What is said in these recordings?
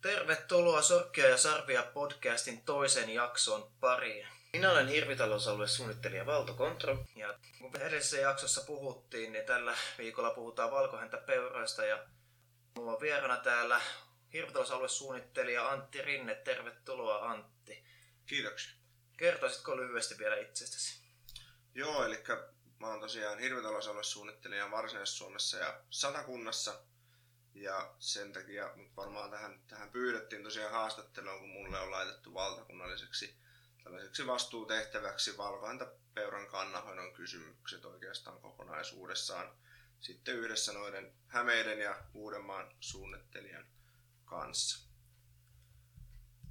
Tervetuloa Sorkkia ja Sarvia podcastin toisen jakson pariin. Minä olen Hirvitalousalue suunnittelija Valto Kontro ja kun edellisessä jaksossa puhuttiin, niin tällä viikolla puhutaan valkohäntäpeuroista ja mulla on vieraana täällä Hirvitalousalue suunnittelija Antti Rinne. Tervetuloa Antti. Kiitoksia. Kertoisitko lyhyesti vielä itsestäsi? Joo, eli mä oon tosiaan hirvitalousaluesuunnittelija Varsinais-Suomessa ja Satakunnassa. Ja sen takia mut varmaan tähän, tähän pyydettiin tosiaan haastatteluun, kun mulle on laitettu valtakunnalliseksi tällaiseksi vastuutehtäväksi valkohäntäpeuran kannanhoidon kysymykset oikeastaan kokonaisuudessaan sitten yhdessä noiden Hämeiden ja Uudenmaan suunnittelijan kanssa.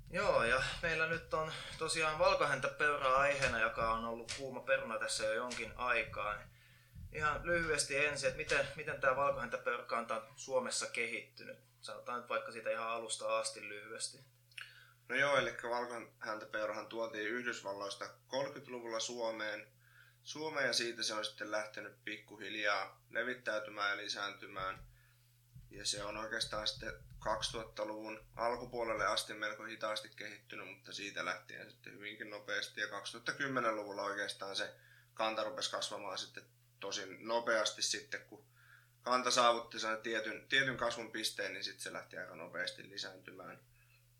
Joo, ja meillä nyt on tosiaan valkohäntäpeura aiheena, joka on ollut kuuma peruna tässä jo jonkin aikaa. Ihan lyhyesti ensin, että miten, miten tämä valkohäntäpeurakanta on Suomessa kehittynyt? Sanotaan nyt vaikka siitä ihan alusta asti lyhyesti. No joo, eli valkohäntäpeurahan tuotiin Yhdysvalloista 30-luvulla Suomeen. Suomeen ja siitä se on sitten lähtenyt pikkuhiljaa levittäytymään ja lisääntymään. Ja se on oikeastaan sitten 2000-luvun alkupuolelle asti melko hitaasti kehittynyt, mutta siitä lähtien sitten hyvinkin nopeasti. Ja 2010-luvulla oikeastaan se kanta rupesi kasvamaan sitten tosin nopeasti sitten, kun kanta saavutti sen tietyn, tietyn kasvun pisteen, niin sitten se lähti aika nopeasti lisääntymään.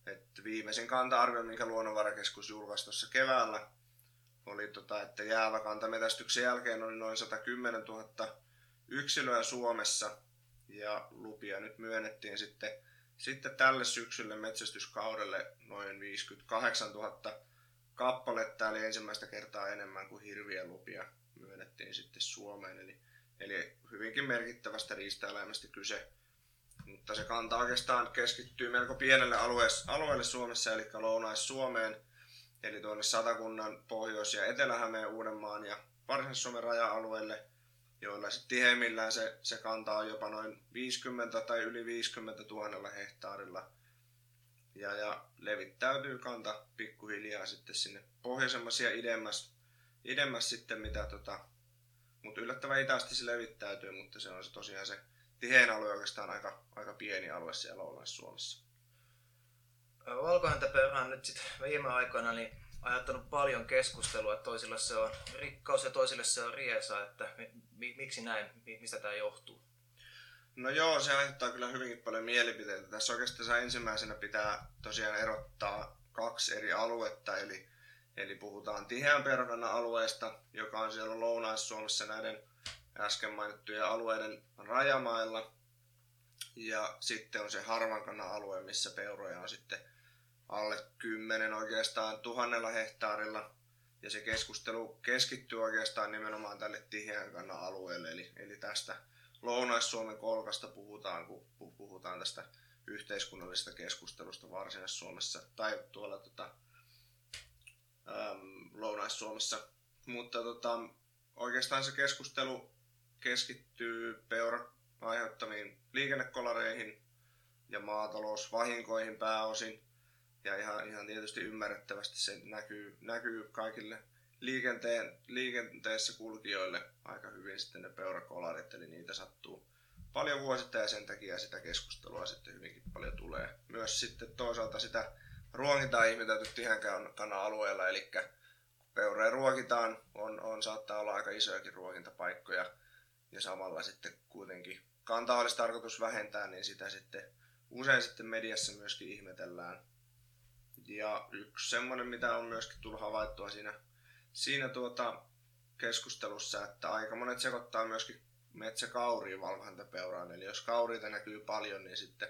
Et viimeisin kanta-arvio, minkä Luonnonvarakeskus julkaisi tuossa keväällä, oli, tota, että jäävä kantametästyksen jälkeen oli noin 110 000 yksilöä Suomessa ja lupia nyt myönnettiin sitten, sitten tälle syksylle metsästyskaudelle noin 58 000 kappaletta, eli ensimmäistä kertaa enemmän kuin hirvien lupia myönnettiin sitten Suomeen. Eli, eli hyvinkin merkittävästä riistaeläimestä kyse. Mutta se kanta oikeastaan keskittyy melko pienelle alueelle, alueelle Suomessa, eli Lounais-Suomeen, eli tuonne Satakunnan, Pohjois- ja Etelä-Hämeen, Uudenmaan ja Varsinais-Suomen raja-alueelle, joilla sitten tiheimmillään se, se kanta on jopa noin 50 tai yli 50 000 hehtaarilla. Ja, ja levittäytyy kanta pikkuhiljaa sitten sinne pohjoisemmas ja idemmäs, idemmäs sitten mitä tota, mutta yllättävän hitaasti se levittäytyy, mutta se on se tosiaan se tihein alue oikeastaan aika, aika pieni alue siellä Lounais-Suomessa. Valkohäntäpeura on nyt sitten viime aikoina niin aiheuttanut paljon keskustelua, että toisilla se on rikkaus ja toisille se on riesa, että miksi näin, mistä tämä johtuu? No joo, se aiheuttaa kyllä hyvinkin paljon mielipiteitä. Tässä oikeastaan ensimmäisenä pitää tosiaan erottaa kaksi eri aluetta, eli, eli puhutaan tiheän perkannan alueesta, joka on siellä Lounais-Suomessa näiden äsken mainittujen alueiden rajamailla. Ja sitten on se harvankannan alue, missä peuroja on sitten alle 10 oikeastaan tuhannella hehtaarilla. Ja se keskustelu keskittyy oikeastaan nimenomaan tälle tiheän kannan alueelle, eli, eli tästä Lounais-Suomen kolkasta puhutaan, kun puhutaan tästä yhteiskunnallisesta keskustelusta Varsinais-Suomessa tai tuolla tota, äm, Lounais-Suomessa. Mutta tota, oikeastaan se keskustelu keskittyy peura aiheuttamiin liikennekolareihin ja maatalousvahinkoihin pääosin. Ja ihan, ihan tietysti ymmärrettävästi se näkyy, näkyy kaikille liikenteen, liikenteessä kulkijoille aika hyvin sitten ne peurakolarit, eli niitä sattuu paljon vuosittain ja sen takia sitä keskustelua sitten hyvinkin paljon tulee. Myös sitten toisaalta sitä ruokintaa ihmetelty ihan kana alueella, eli peuroja ruokitaan, on, on, saattaa olla aika isojakin ruokintapaikkoja, ja samalla sitten kuitenkin kantaa olisi tarkoitus vähentää, niin sitä sitten usein sitten mediassa myöskin ihmetellään. Ja yksi semmoinen, mitä on myöskin tullut havaittua siinä, siinä tuota keskustelussa, että aika monet sekoittaa myöskin metsäkauriin valkohäntäpeuraan. Eli jos kauriita näkyy paljon, niin sitten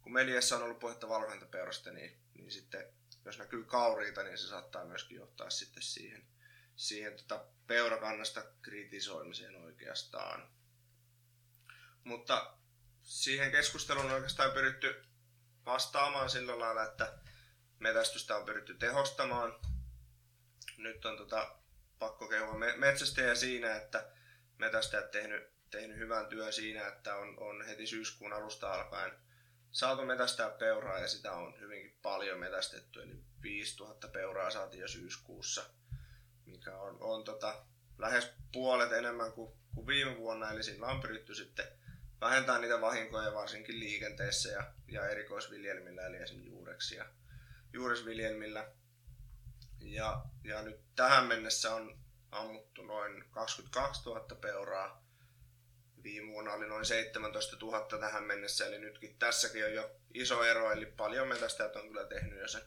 kun mediassa on ollut puhetta valkohäntäpeurasta, niin, niin sitten jos näkyy kauriita, niin se saattaa myöskin johtaa sitten siihen, siihen tota peurakannasta kritisoimiseen oikeastaan. Mutta siihen keskusteluun on oikeastaan pyritty vastaamaan sillä lailla, että metästystä on pyritty tehostamaan. Nyt on tota, pakko kehua metsästäjä siinä, että metästäjät tehnyt, tehnyt hyvän työn siinä, että on, on heti syyskuun alusta alkaen saatu metästää peuraa ja sitä on hyvinkin paljon metästetty. Eli 5000 peuraa saatiin jo syyskuussa, mikä on, on tota, lähes puolet enemmän kuin, kuin viime vuonna. Eli sillä on pyritty sitten vähentää niitä vahinkoja varsinkin liikenteessä ja, ja erikoisviljelmillä, eli esimerkiksi juureksi ja juuresviljelmillä. Ja, ja nyt tähän mennessä on ammuttu noin 22 000 peuraa. Viime vuonna oli noin 17 000 tähän mennessä, eli nytkin tässäkin on jo iso ero, eli paljon metästäjät on kyllä tehnyt jo sen,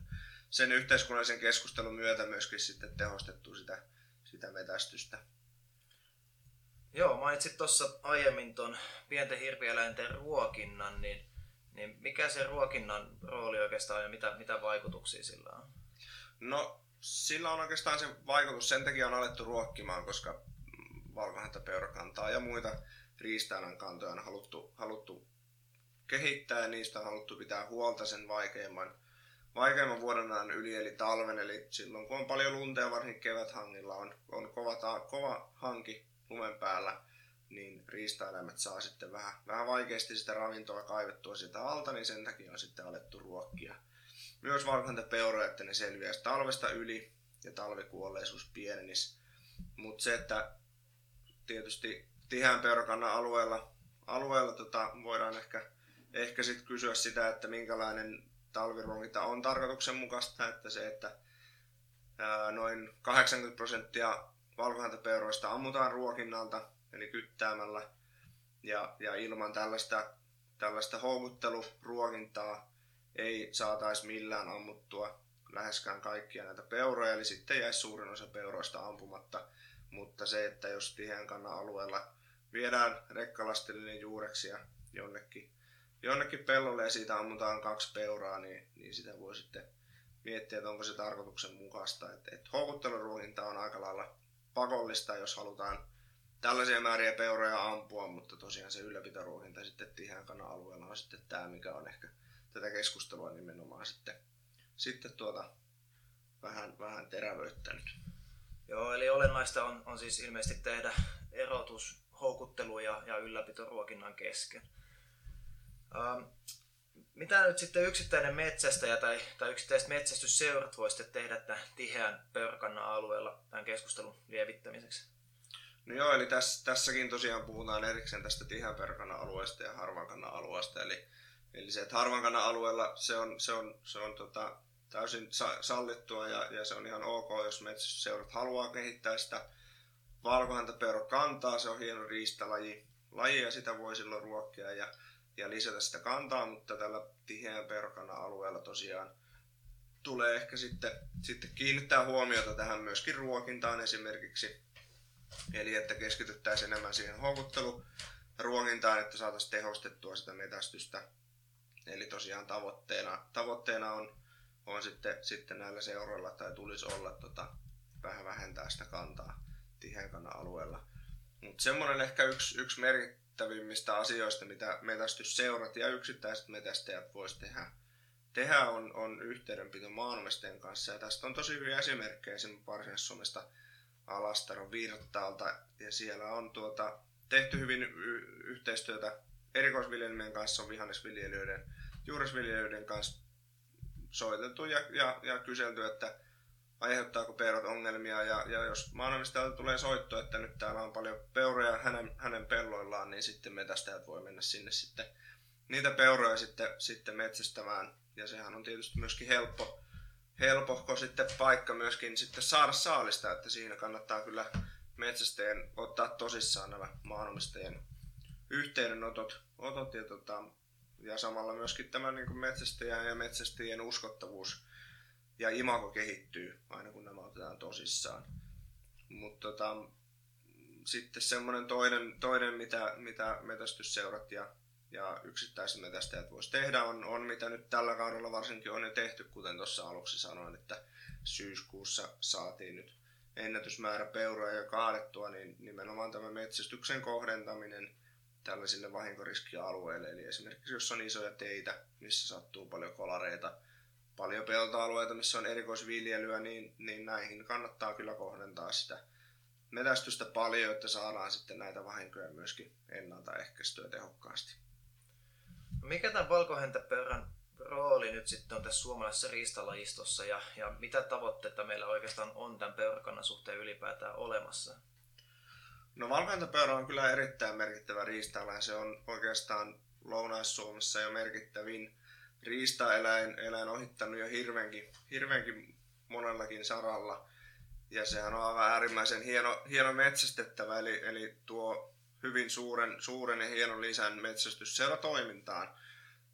sen yhteiskunnallisen keskustelun myötä myöskin sitten tehostettu sitä, sitä metästystä. Joo, mainitsit tuossa aiemmin tuon pienten hirvieläinten ruokinnan, niin, niin mikä se ruokinnan rooli oikeastaan on ja mitä, mitä vaikutuksia sillä on? No, sillä on oikeastaan se vaikutus, sen takia on alettu ruokkimaan, koska valkohäntäpeurakantaa ja muita riistaeläin kantoja on haluttu, haluttu kehittää ja niistä on haluttu pitää huolta sen vaikeimman, vaikeimman vuoden yli, eli talven. Eli silloin kun on paljon lunta ja varsinkin keväthangilla on, on kova, kova hanki lumen päällä, niin riistaeläimet saa sitten vähän, vähän vaikeasti sitä ravintoa kaivettua sitä alta, niin sen takia on sitten alettu ruokkia. Myös valkohäntäpeuroja, että ne selviäisi talvesta yli ja talvikuolleisuus pienenisi. Mutta se, että tietysti tiheän peurakannan alueella, alueella tota, voidaan ehkä, ehkä sit kysyä sitä, että minkälainen talviruokinta on tarkoituksenmukaista, että se, että ää, noin 80 prosenttia valkohäntäpeuroista ammutaan ruokinnalta, eli kyttäämällä, ja, ja ilman tällaista, tällaista houkutteluruokintaa ei saataisi millään ammuttua läheskään kaikkia näitä peuroja, eli sitten jäisi suurin osa peuroista ampumatta. Mutta se, että jos tiheän kannan alueella viedään rekkalastillinen juureksia jonnekin, jonnekin pellolle ja siitä ammutaan kaksi peuraa, niin, niin sitä voi sitten miettiä, että onko se tarkoituksenmukaista. Että, että houkutteluruokinta on aika lailla pakollista, jos halutaan tällaisia määriä peuroja ampua, mutta tosiaan se ylläpitoruokinta sitten tiheän kannan alueella on sitten tämä, mikä on ehkä tätä keskustelua nimenomaan sitten, sitten tuota, vähän, vähän terävöittänyt. Joo, eli olennaista on, on siis ilmeisesti tehdä erotus houkuttelu- ja, ja ylläpitoruokinnan kesken. Ähm, mitä nyt sitten yksittäinen metsästäjä tai, tai yksittäiset metsästysseurat voisitte tehdä tämän tiheän pörkannan alueella tämän keskustelun lievittämiseksi? No joo, eli tässä, tässäkin tosiaan puhutaan erikseen tästä tiheän pörkannan alueesta ja harvan kannan alueesta. Eli, eli se, että harvan kannan alueella se on, se on, se on tota, täysin sallittua ja, ja se on ihan ok, jos metsästysseurat haluaa kehittää sitä kantaa, se on hieno riistalaji, laji ja sitä voi silloin ruokkia ja, ja lisätä sitä kantaa, mutta tällä tiheän perkana alueella tosiaan tulee ehkä sitten, sitten kiinnittää huomiota tähän myöskin ruokintaan esimerkiksi. Eli että keskityttäisiin enemmän siihen houkutteluruokintaan, että saataisiin tehostettua sitä metästystä. Eli tosiaan tavoitteena, tavoitteena on, on sitten, sitten näillä seuroilla tai tulisi olla tota, vähän vähentää sitä kantaa tiheän alueella. Mutta semmoinen ehkä yksi, yksi merkittävimmistä asioista, mitä metästysseurat ja yksittäiset metästäjät voisi tehdä, tehdä on, on yhteydenpito maanomistajien kanssa. Ja tästä on tosi hyviä esimerkkejä esimerkiksi Varsinais-Suomesta Alastaron Virtaalta. Ja siellä on tuota, tehty hyvin y- yhteistyötä erikoisviljelmien kanssa, on vihannesviljelijöiden, juuresviljelijöiden kanssa soiteltu ja, ja, ja kyselty, että aiheuttaako peurot ongelmia ja, ja jos maanomistajalta tulee soitto, että nyt täällä on paljon peuroja hänen, hänen pelloillaan, niin sitten metästäjät voi mennä sinne sitten niitä peuroja sitten, sitten metsästämään. Ja sehän on tietysti myöskin helppo, helpohko sitten paikka myöskin sitten saada saalista, että siinä kannattaa kyllä metsästäjien ottaa tosissaan nämä maanomistajien yhteydenotot otot ja, tota, ja samalla myöskin tämä niin metsästäjän ja metsästäjien uskottavuus ja imago kehittyy aina kun nämä otetaan tosissaan. Mutta tota, sitten semmoinen toinen, toinen mitä, mitä metästysseurat ja, ja yksittäiset metästäjät voisi tehdä, on, on mitä nyt tällä kaudella varsinkin on jo tehty, kuten tuossa aluksi sanoin, että syyskuussa saatiin nyt ennätysmäärä peuroja jo kaadettua, niin nimenomaan tämä metsästyksen kohdentaminen tällaisille vahinkoriskialueille, eli esimerkiksi jos on isoja teitä, missä sattuu paljon kolareita, paljon peltoalueita, missä on erikoisviljelyä, niin, niin näihin kannattaa kyllä kohdentaa sitä metästystä paljon, että saadaan sitten näitä vahinkoja myöskin ennaltaehkäistyä tehokkaasti. Mikä tämän valkohäntäpeuran rooli nyt sitten on tässä suomalaisessa riistalajistossa ja, ja mitä tavoitteita meillä oikeastaan on tämän peurakannan suhteen ylipäätään olemassa? No valkohäntäpeura on kyllä erittäin merkittävä riistaeläin. Se on oikeastaan Lounais-Suomessa jo merkittävin riistaeläin eläin ohittanut jo hirvenkin, hirvenkin monellakin saralla. Ja sehän on aivan äärimmäisen hieno, hieno metsästettävä, eli, eli tuo hyvin suuren, suuren ja hienon lisän metsästysseuratoimintaan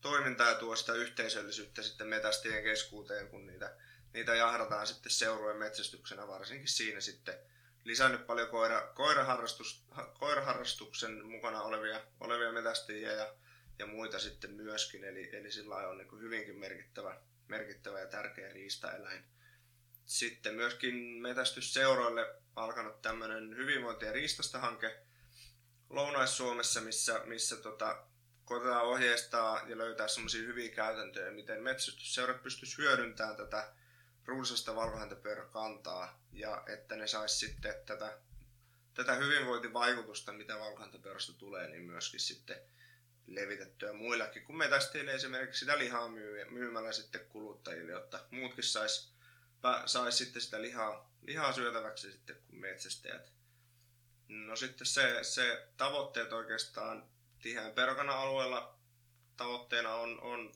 toimintaa ja tuo sitä yhteisöllisyyttä sitten metästien keskuuteen, kun niitä, niitä jahdataan sitten seurueen metsästyksenä, varsinkin siinä sitten lisännyt paljon koira, koiraharrastus, koiraharrastuksen mukana olevia, olevia metästiä ja, ja muita sitten myöskin, eli, eli sillä on niin hyvinkin merkittävä, merkittävä ja tärkeä riistaeläin. Sitten myöskin metästysseuroille alkanut tämmöinen hyvinvointi- ja riistasta hanke Lounais-Suomessa, missä, missä tota, koitetaan ohjeistaa ja löytää semmoisia hyviä käytäntöjä, miten metsästysseurat pystyisi hyödyntämään tätä runsasta valkohäntäpeuраkantaa ja että ne sais sitten tätä, tätä hyvinvointivaikutusta, mitä valkohäntäpeurasta tulee, niin myöskin sitten levitettyä muillakin kuin metästeille esimerkiksi sitä lihaa myymällä sitten kuluttajille, jotta muutkin sais, sais sitten sitä lihaa, lihaa syötäväksi sitten kuin metsästäjät. No sitten se, se tavoitteet oikeastaan tiheän perkana alueella tavoitteena on, on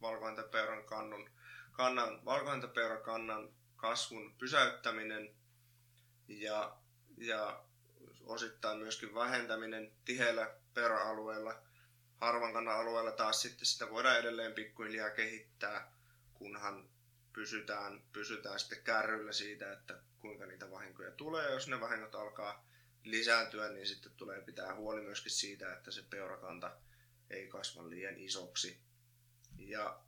valkohäntäpeuran kannun, kannan, valkohäntäpeuran kannan kasvun pysäyttäminen ja, ja osittain myöskin vähentäminen tiheällä peura-alueella. Harvan kannan alueella taas sitten sitä voidaan edelleen pikkuhiljaa kehittää, kunhan pysytään, pysytään sitten kärryllä siitä, että kuinka niitä vahinkoja tulee. Jos ne vahingot alkaa lisääntyä, niin sitten tulee pitää huoli myöskin siitä, että se peurakanta ei kasva liian isoksi. Ja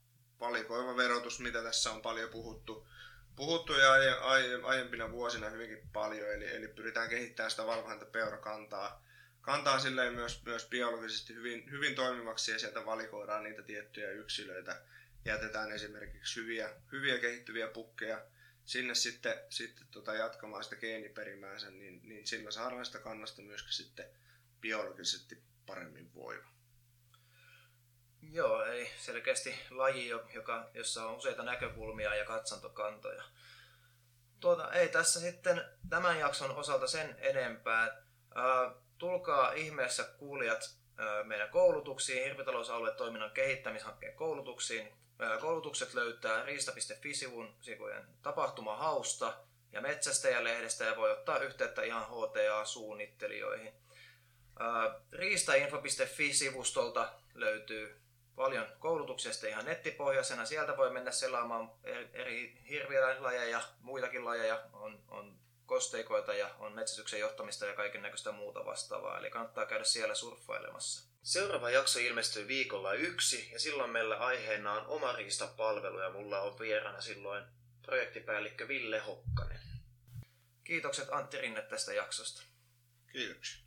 valikoiva verotus, mitä tässä on paljon puhuttu, puhuttu ja aie, aie, aiempina vuosina hyvinkin paljon, eli, eli pyritään kehittämään sitä valkohäntä peurakantaa kantaa silleen myös, myös biologisesti hyvin, hyvin toimivaksi ja sieltä valikoidaan niitä tiettyjä yksilöitä. Jätetään esimerkiksi hyviä, hyviä kehittyviä pukkeja sinne sitten, sitten tota jatkamaan sitä geeniperimäänsä, niin, niin sillä saadaan sitä kannasta myöskin sitten biologisesti paremmin voiva. Joo, eli selkeästi laji, joka, jossa on useita näkökulmia ja katsantokantoja. Tuota, ei tässä sitten tämän jakson osalta sen enempää. Ää, tulkaa ihmeessä kuulijat meidän koulutuksiin, hirvitalousaluetoiminnan kehittämishankkeen koulutuksiin. Koulutukset löytää riista.fi-sivun sivujen tapahtumahausta ja metsästäjälehdestä ja voi ottaa yhteyttä ihan HTA-suunnittelijoihin. Riistainfo.fi-sivustolta löytyy paljon koulutuksesta ihan nettipohjaisena. Sieltä voi mennä selaamaan eri hirviölajeja ja muitakin lajeja. On, on kosteikoita ja on metsästyksen johtamista ja kaiken näköistä muuta vastaavaa. Eli kannattaa käydä siellä surffailemassa. Seuraava jakso ilmestyy viikolla yksi ja silloin meillä aiheena on oma riistapalvelu ja mulla on vieraana silloin projektipäällikkö Ville Hokkanen. Kiitokset Antti Rinne tästä jaksosta. Kiitoksia.